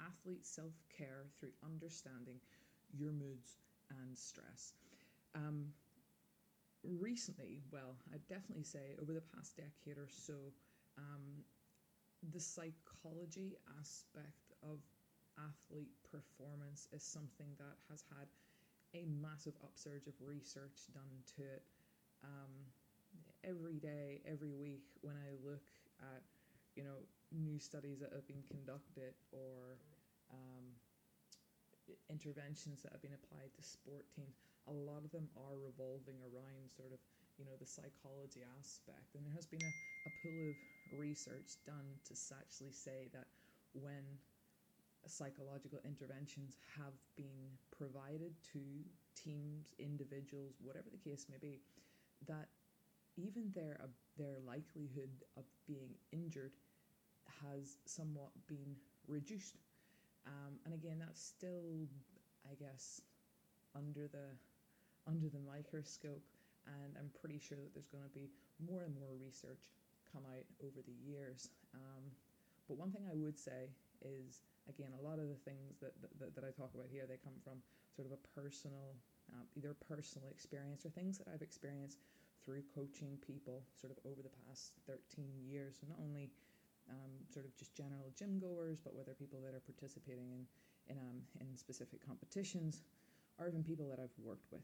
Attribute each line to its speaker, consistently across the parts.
Speaker 1: Athlete Self Care Through Understanding Your Moods and Stress. Um, recently, well, I'd definitely say over the past decade or so, um, the psychology aspect of athlete performance is something that has had a massive upsurge of research done to it. Um, every day, every week, when I look at, you know, new studies that have been conducted or um, interventions that have been applied to sport teams, a lot of them are revolving around sort of, you know, the psychology aspect. And there has been a, a pool of research done to actually say that when psychological interventions have been provided to teams, individuals, whatever the case may be, that even their their likelihood of being injured has somewhat been reduced. Um, and again, that's still, I guess, under the under the microscope. And I'm pretty sure that there's going to be more and more research come out over the years. Um, but one thing I would say is, again, a lot of the things that, that, that I talk about here, they come from sort of a personal, uh, either personal experience or things that I've experienced through coaching people sort of over the past 13 years. So not only um, sort of just general gym goers, but whether people that are participating in in, um, in specific competitions, or even people that I've worked with.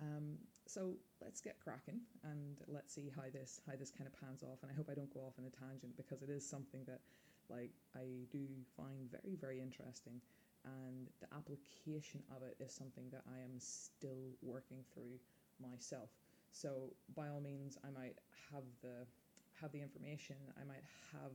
Speaker 1: Um, so let's get cracking and let's see how this how this kind of pans off. And I hope I don't go off on a tangent because it is something that like I do find very very interesting, and the application of it is something that I am still working through myself. So by all means, I might have the have the information, I might have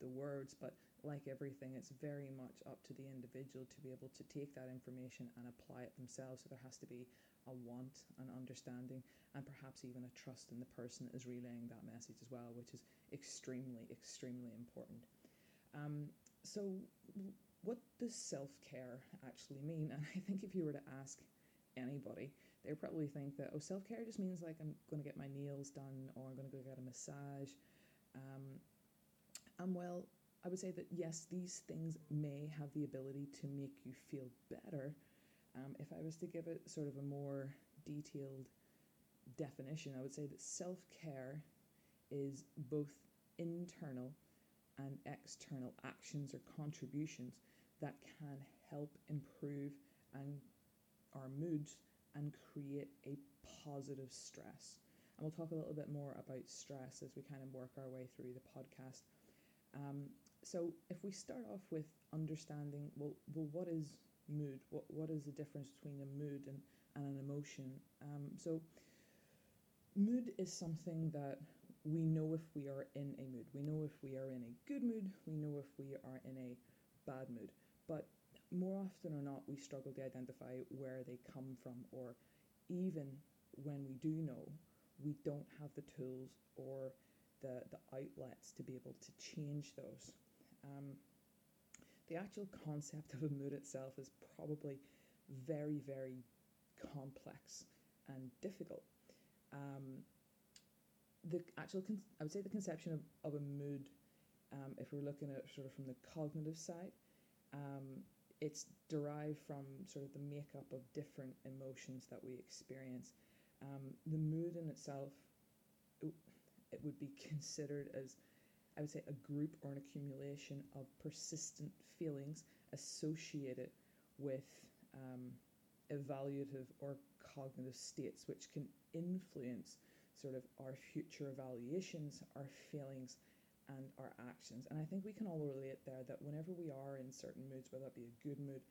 Speaker 1: the words, but like everything, it's very much up to the individual to be able to take that information and apply it themselves. So there has to be a want, an understanding, and perhaps even a trust in the person that is relaying that message as well, which is extremely, extremely important. Um, so, what does self care actually mean? And I think if you were to ask anybody, they probably think that, oh, self care just means like I'm going to get my nails done or I'm going to go get a massage. Um, and well, I would say that yes, these things may have the ability to make you feel better. Um, if I was to give it sort of a more detailed definition, I would say that self care is both internal and external actions or contributions that can help improve and our moods and create a positive stress. And we'll talk a little bit more about stress as we kind of work our way through the podcast. Um, so if we start off with understanding, well, well, what is mood? What what is the difference between a mood and, and an emotion? Um, so mood is something that we know if we are in a mood. We know if we are in a good mood. We know if we are in a bad mood. But more often or not, we struggle to identify where they come from, or even when we do know, we don't have the tools or the, the outlets to be able to change those. Um, the actual concept of a mood itself is probably very, very complex and difficult. Um, the actual, con- I would say, the conception of, of a mood, um, if we're looking at sort of from the cognitive side, um, it's derived from sort of the makeup of different emotions that we experience. Um, the mood in itself, it would be considered as, I would say, a group or an accumulation of persistent feelings associated with um, evaluative or cognitive states, which can influence sort of our future evaluations, our feelings, and our actions. And I think we can all relate there that whenever we are in certain moods, whether that be a good mood,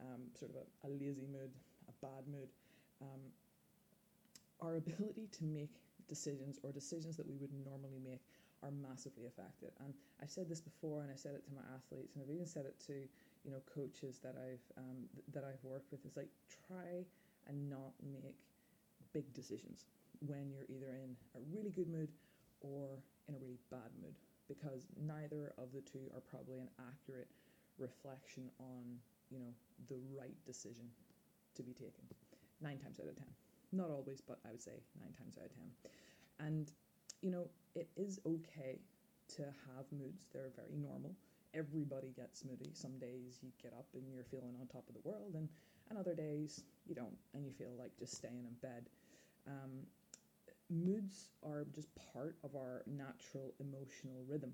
Speaker 1: um, sort of a, a, lazy mood, a bad mood, um, our ability to make decisions or decisions that we would normally make are massively affected. And I've said this before, and I've said it to my athletes, and I've even said it to you know coaches that I've um, th- that I've worked with. Is like try and not make big decisions when you're either in a really good mood or in a really bad mood because neither of the two are probably an accurate reflection on you know the right decision to be taken. Nine times out of ten. Not always but i would say nine times out of ten. And you know it is okay to have moods. They're very normal. Everybody gets moody. Some days you get up and you're feeling on top of the world, and, and other days you don't, and you feel like just staying in bed. Um, moods are just part of our natural emotional rhythm,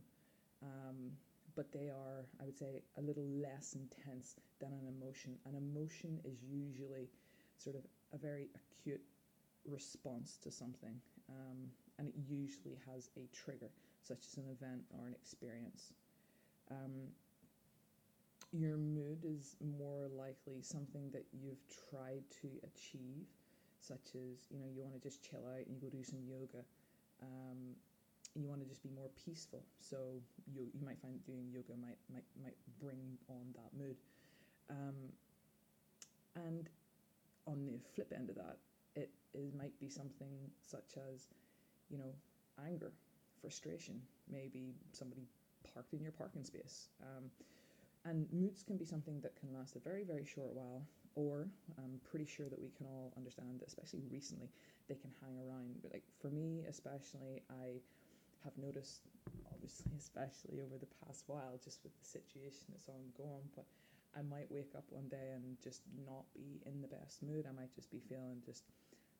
Speaker 1: um, but they are, I would say, a little less intense than an emotion. An emotion is usually sort of a very acute response to something, um, and it usually has a trigger, such as an event or an experience. Um, your mood is more likely something that you've tried to achieve, such as you know you want to just chill out and you go do some yoga. Um, you want to just be more peaceful, so you you might find doing yoga might might might bring on that mood. Um, and on the flip end of that, it, it might be something such as, you know, anger, frustration, maybe somebody parked in your parking space. Um, and moods can be something that can last a very, very short while, or I'm pretty sure that we can all understand that, especially recently, they can hang around. But like for me, especially, I have noticed, obviously, especially over the past while, just with the situation that's ongoing, but I might wake up one day and just not be in the best mood. I might just be feeling just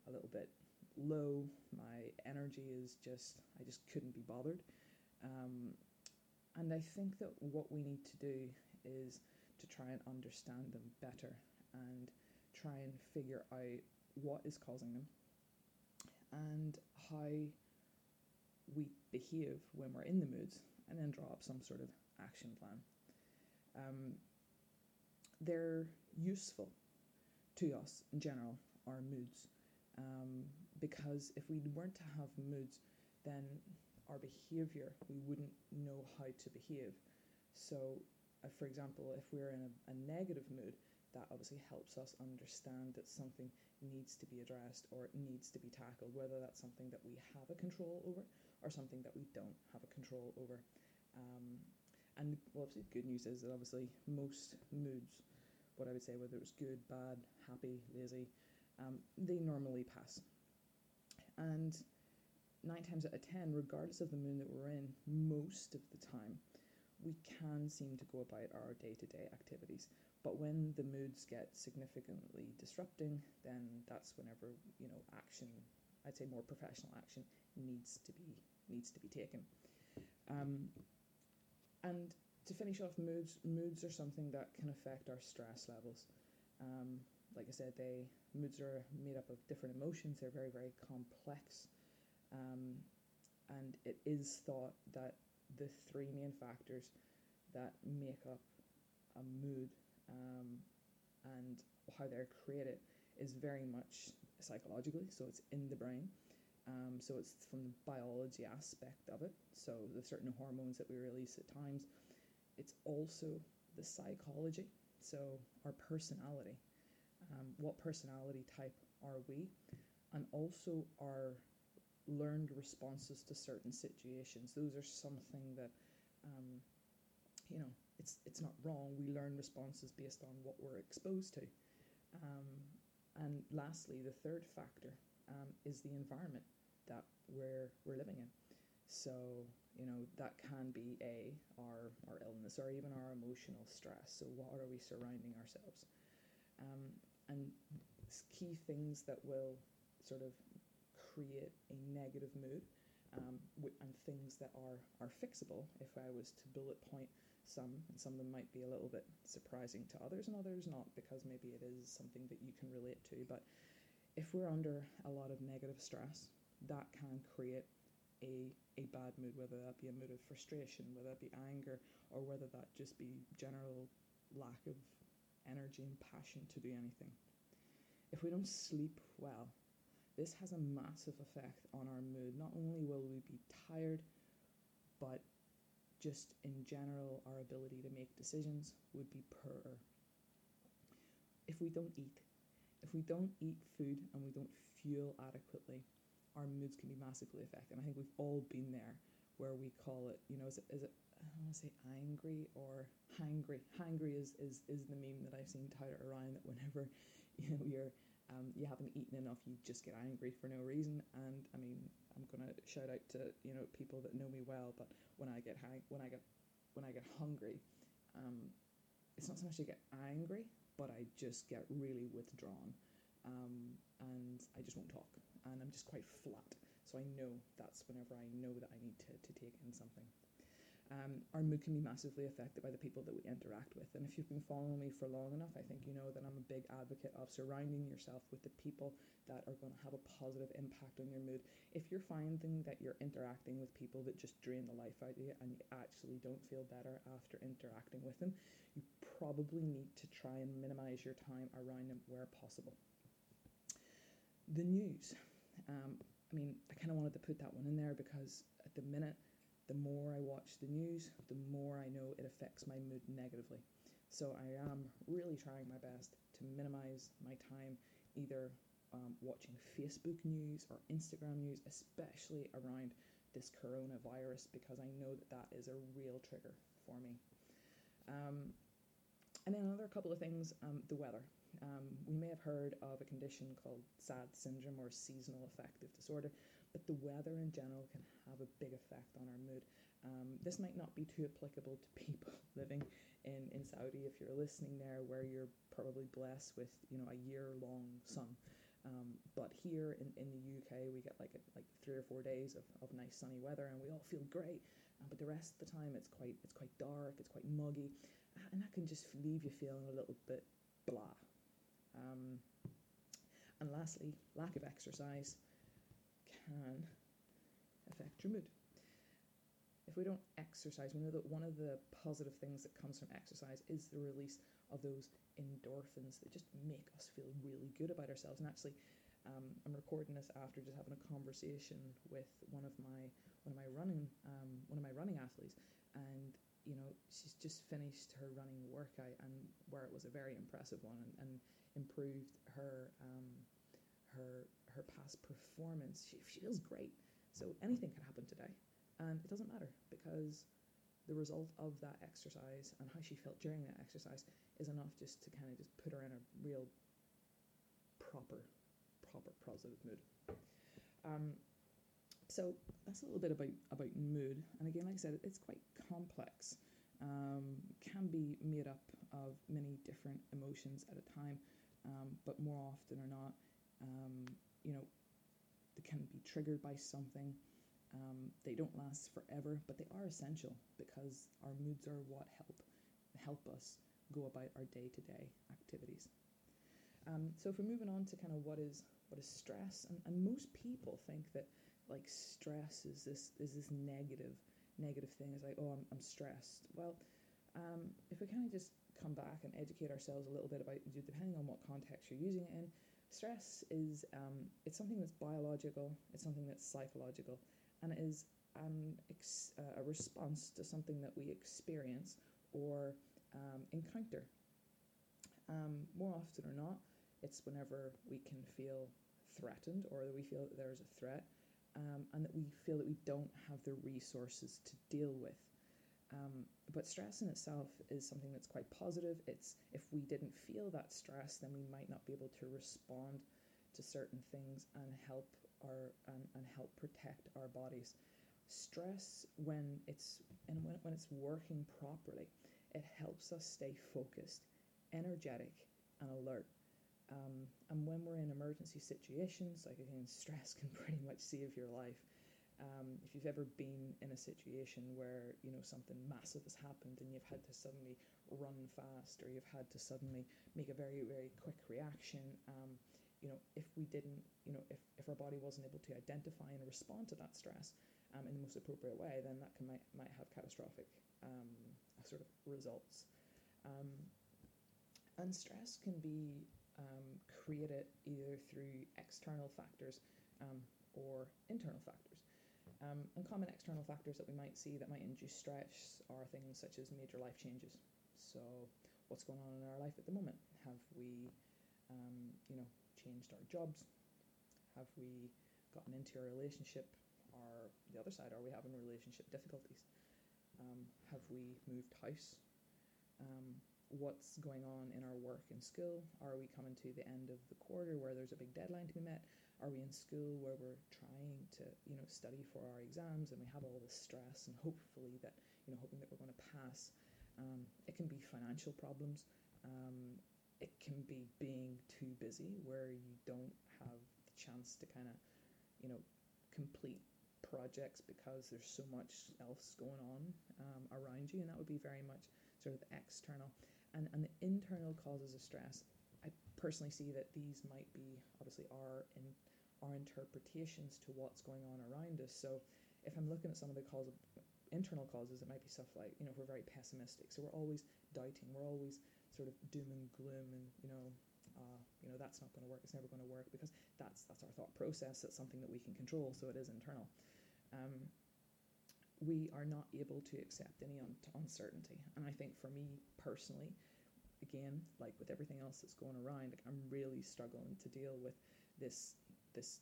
Speaker 1: a little bit low. My energy is just, I just couldn't be bothered. Um, and I think that what we need to do is to try and understand them better and try and figure out what is causing them and how we behave when we're in the moods and then draw up some sort of action plan. Um, they're useful to us in general, our moods, um, because if we weren't to have moods, then our behavior, we wouldn't know how to behave. So, uh, for example, if we're in a, a negative mood, that obviously helps us understand that something needs to be addressed or it needs to be tackled, whether that's something that we have a control over or something that we don't have a control over. Um, and well, obviously, the good news is that obviously most moods what I would say, whether it's good, bad, happy, lazy, um, they normally pass. And nine times out of ten, regardless of the moon that we're in, most of the time, we can seem to go about our day to day activities. But when the moods get significantly disrupting, then that's whenever you know action, I'd say more professional action, needs to be needs to be taken. Um, and to finish off moods, moods are something that can affect our stress levels. Um, like I said, they moods are made up of different emotions. They're very very complex, um, and it is thought that the three main factors that make up a mood um, and how they're created is very much psychologically. So it's in the brain. Um, so it's from the biology aspect of it. So the certain hormones that we release at times it's also the psychology, so our personality. Um, what personality type are we? And also our learned responses to certain situations. Those are something that, um, you know, it's it's not wrong. We learn responses based on what we're exposed to. Um, and lastly, the third factor um, is the environment that we're we're living in. So you know that can be a our our illness or even our emotional stress so what are we surrounding ourselves um, and key things that will sort of create a negative mood um, and things that are are fixable if i was to bullet point some and some of them might be a little bit surprising to others and others not because maybe it is something that you can relate to but if we're under a lot of negative stress that can create a, a bad mood, whether that be a mood of frustration, whether that be anger, or whether that just be general lack of energy and passion to do anything. If we don't sleep well, this has a massive effect on our mood. Not only will we be tired, but just in general, our ability to make decisions would be poorer. If we don't eat, if we don't eat food and we don't fuel adequately, our moods can be massively affected. And I think we've all been there where we call it, you know, is it, is it I want to say angry or hangry. Hangry is, is, is the meme that I've seen touted around that whenever, you know, you're, um, you haven't eaten enough, you just get angry for no reason. And I mean, I'm to shout out to, you know, people that know me well, but when I get hang, when I get when I get hungry, um, it's not so much I get angry, but I just get really withdrawn, um, and I just won't talk, and I'm just quite flat. So I know that's whenever I know that I need to, to take in something. Um, our mood can be massively affected by the people that we interact with. And if you've been following me for long enough, I think you know that I'm a big advocate of surrounding yourself with the people that are going to have a positive impact on your mood. If you're finding that you're interacting with people that just drain the life out of you and you actually don't feel better after interacting with them, you probably need to try and minimize your time around them where possible. The news. Um, I mean, I kind of wanted to put that one in there because at the minute, the more I watch the news, the more I know it affects my mood negatively. So I am really trying my best to minimize my time either um, watching Facebook news or Instagram news, especially around this coronavirus, because I know that that is a real trigger for me. Um, and then another couple of things um, the weather. Um, we may have heard of a condition called SAD syndrome or seasonal affective disorder, but the weather in general can have a big effect on our mood. Um, this might not be too applicable to people living in, in Saudi if you're listening there, where you're probably blessed with you know a year long sun. Um, but here in, in the UK, we get like a, like three or four days of, of nice sunny weather, and we all feel great. Um, but the rest of the time, it's quite it's quite dark, it's quite muggy, and that can just leave you feeling a little bit blah. Um, and lastly, lack of exercise can affect your mood. If we don't exercise, we know that one of the positive things that comes from exercise is the release of those endorphins that just make us feel really good about ourselves. And actually, um, I'm recording this after just having a conversation with one of my one of my running um, one of my running athletes, and you know she's just finished her running workout and where it was a very impressive one and, and improved her um, her her past performance. She, she feels great. So anything can happen today. And it doesn't matter because the result of that exercise and how she felt during that exercise is enough just to kind of just put her in a real proper, proper positive mood. Um, so that's a little bit about about mood. And again, like I said, it's quite complex. Um, can be made up of many different emotions at a time, um, but more often or not, um, you know, they can be triggered by something. Um, they don't last forever, but they are essential because our moods are what help help us go about our day-to-day activities. Um, so if we're moving on to kind of what is what is stress, and, and most people think that like stress is this is this negative negative thing. It's like oh I'm, I'm stressed. Well, um, if we kind of just come back and educate ourselves a little bit about depending on what context you're using it in, stress is um, it's something that's biological, it's something that's psychological, and it is an ex- uh, a response to something that we experience or um, encounter. Um, more often or not, it's whenever we can feel threatened or that we feel that there is a threat um, and that we feel that we don't have the resources to deal with. Um, but stress in itself is something that's quite positive. It's if we didn't feel that stress, then we might not be able to respond to certain things and help our and, and help protect our bodies. Stress when it's and when, when it's working properly, it helps us stay focused, energetic, and alert. Um, and when we're in emergency situations, like again, stress can pretty much save your life. Um, if you've ever been in a situation where you know something massive has happened and you've had to suddenly run fast or you've had to suddenly make a very very quick reaction, um, you know if we didn't, you know if, if our body wasn't able to identify and respond to that stress um, in the most appropriate way, then that can might might have catastrophic um, sort of results. Um, and stress can be um, created either through external factors or internal factors. Um, and common external factors that we might see that might induce stress are things such as major life changes. So, what's going on in our life at the moment? Have we, um, you know, changed our jobs? Have we gotten into a relationship? Or the other side, are we having relationship difficulties? Um, have we moved house? Um, what's going on in our work and school? Are we coming to the end of the quarter where there's a big deadline to be met? Are we in school where we're trying to you know study for our exams and we have all this stress and hopefully that you know, hoping that we're going to pass. Um, it can be financial problems. Um, it can be being too busy where you don't have the chance to kind of, you know, complete projects because there's so much else going on um, around you, and that would be very much sort of external. And, and the internal causes of stress, I personally see that these might be obviously our in our interpretations to what's going on around us. So if I'm looking at some of the cause of, internal causes, it might be stuff like, you know, we're very pessimistic. So we're always doubting, we're always sort of doom and gloom and, you know, uh, you know, that's not going to work, it's never going to work because that's that's our thought process, that's something that we can control, so it is internal. Um, we are not able to accept any un- uncertainty. And I think for me personally, again, like with everything else that's going around, like I'm really struggling to deal with this this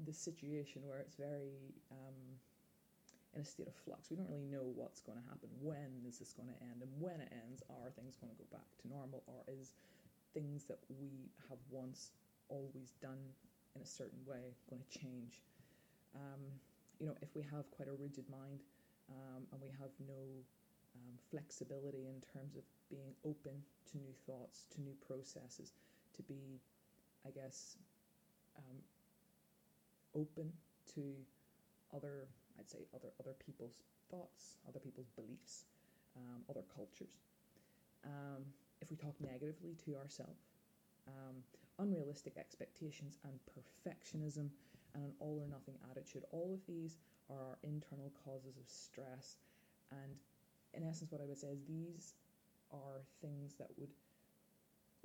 Speaker 1: this situation where it's very um, in a state of flux. We don't really know what's going to happen. When is this going to end? And when it ends, are things going to go back to normal, or is things that we have once always done in a certain way going to change? Um, you know, if we have quite a rigid mind um, and we have no um, flexibility in terms of being open to new thoughts, to new processes, to be, I guess, um, open to other, I'd say, other other people's thoughts, other people's beliefs, um, other cultures. Um, if we talk negatively to ourselves, um, unrealistic expectations and perfectionism and an all or nothing attitude, all of these are our internal causes of stress. And in essence, what I would say is these are things that would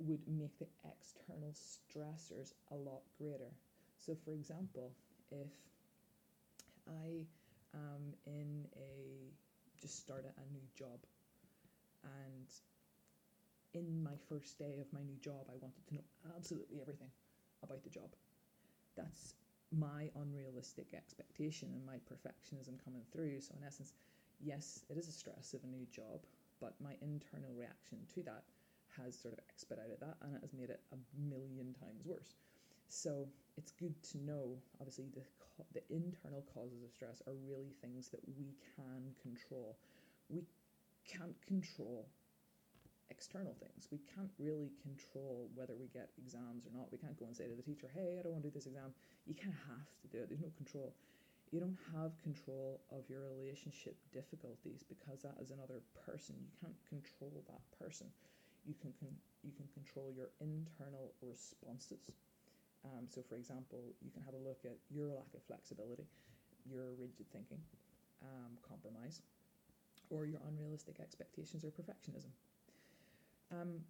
Speaker 1: would make the external stressors a lot greater. So, for example, if I am in a just started a new job and in my first day of my new job, I wanted to know absolutely everything about the job. That's my unrealistic expectation and my perfectionism coming through. So, in essence, yes, it is a stress of a new job, but my internal reaction to that has sort of expedited that and it has made it a million times worse. So it's good to know, obviously, the, the internal causes of stress are really things that we can control. We can't control external things. We can't really control whether we get exams or not. We can't go and say to the teacher, hey, I don't want to do this exam. You kind of have to do it. There's no control. You don't have control of your relationship difficulties because that is another person. You can't control that person. You can con- you can control your internal responses. Um, so, for example, you can have a look at your lack of flexibility, your rigid thinking, um, compromise, or your unrealistic expectations or perfectionism. Um,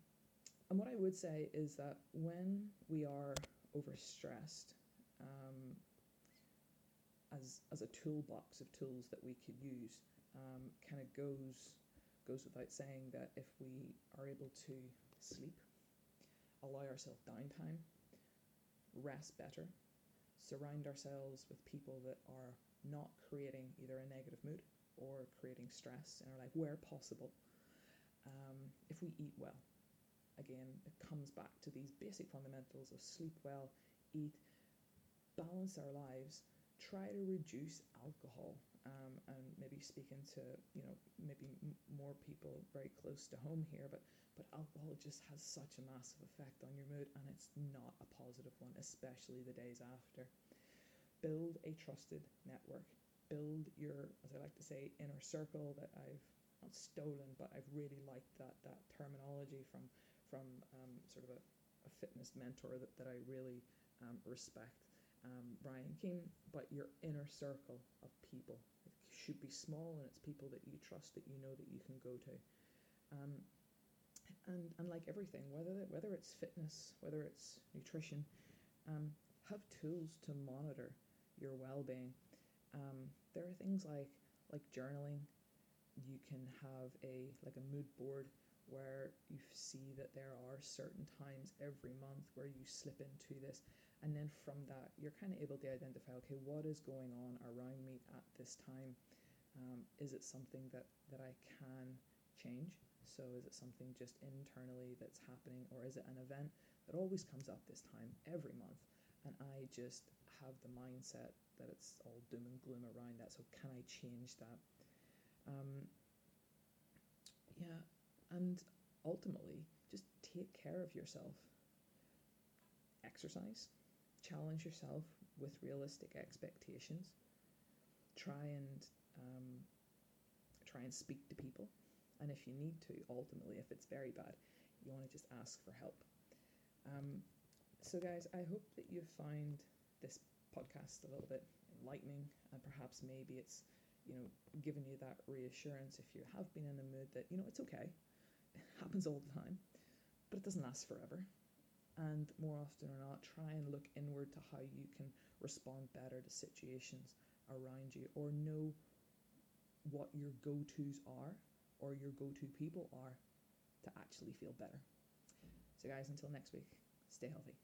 Speaker 1: and what I would say is that when we are overstressed, um, as as a toolbox of tools that we could use, um, kind of goes goes without saying that if we are able to sleep, allow ourselves downtime, rest better, surround ourselves with people that are not creating either a negative mood or creating stress in our life where possible. Um, if we eat well, again, it comes back to these basic fundamentals of sleep well, eat, balance our lives, try to reduce alcohol. Um, and maybe speaking to you know maybe m- more people very close to home here, but but alcohol just has such a massive effect on your mood, and it's not a positive one, especially the days after. Build a trusted network. Build your, as I like to say, inner circle that I've not stolen, but I've really liked that that terminology from from um, sort of a, a, fitness mentor that, that I really um, respect, um, Brian Keane. But your inner circle of people should be small, and it's people that you trust, that you know that you can go to. Um, and, and like everything, whether whether it's fitness, whether it's nutrition, um, have tools to monitor your well-being. Um, there are things like like journaling. You can have a like a mood board where you see that there are certain times every month where you slip into this, and then from that you're kind of able to identify okay what is going on around me at this time. Um, is it something that that I can change? So is it something just internally that's happening, or is it an event that always comes up this time every month? And I just have the mindset that it's all doom and gloom around that. So can I change that? Um, yeah, and ultimately, just take care of yourself. Exercise, challenge yourself with realistic expectations. Try and um, try and speak to people, and if you need to, ultimately, if it's very bad, you want to just ask for help. Um, so, guys, I hope that you find this podcast a little bit enlightening, and perhaps maybe it's you know giving you that reassurance if you have been in a mood that you know it's okay, it happens all the time, but it doesn't last forever. And more often or not, try and look inward to how you can respond better to situations around you, or know what your go tos are, or your go to people are to actually feel better. So, guys, until next week, stay healthy.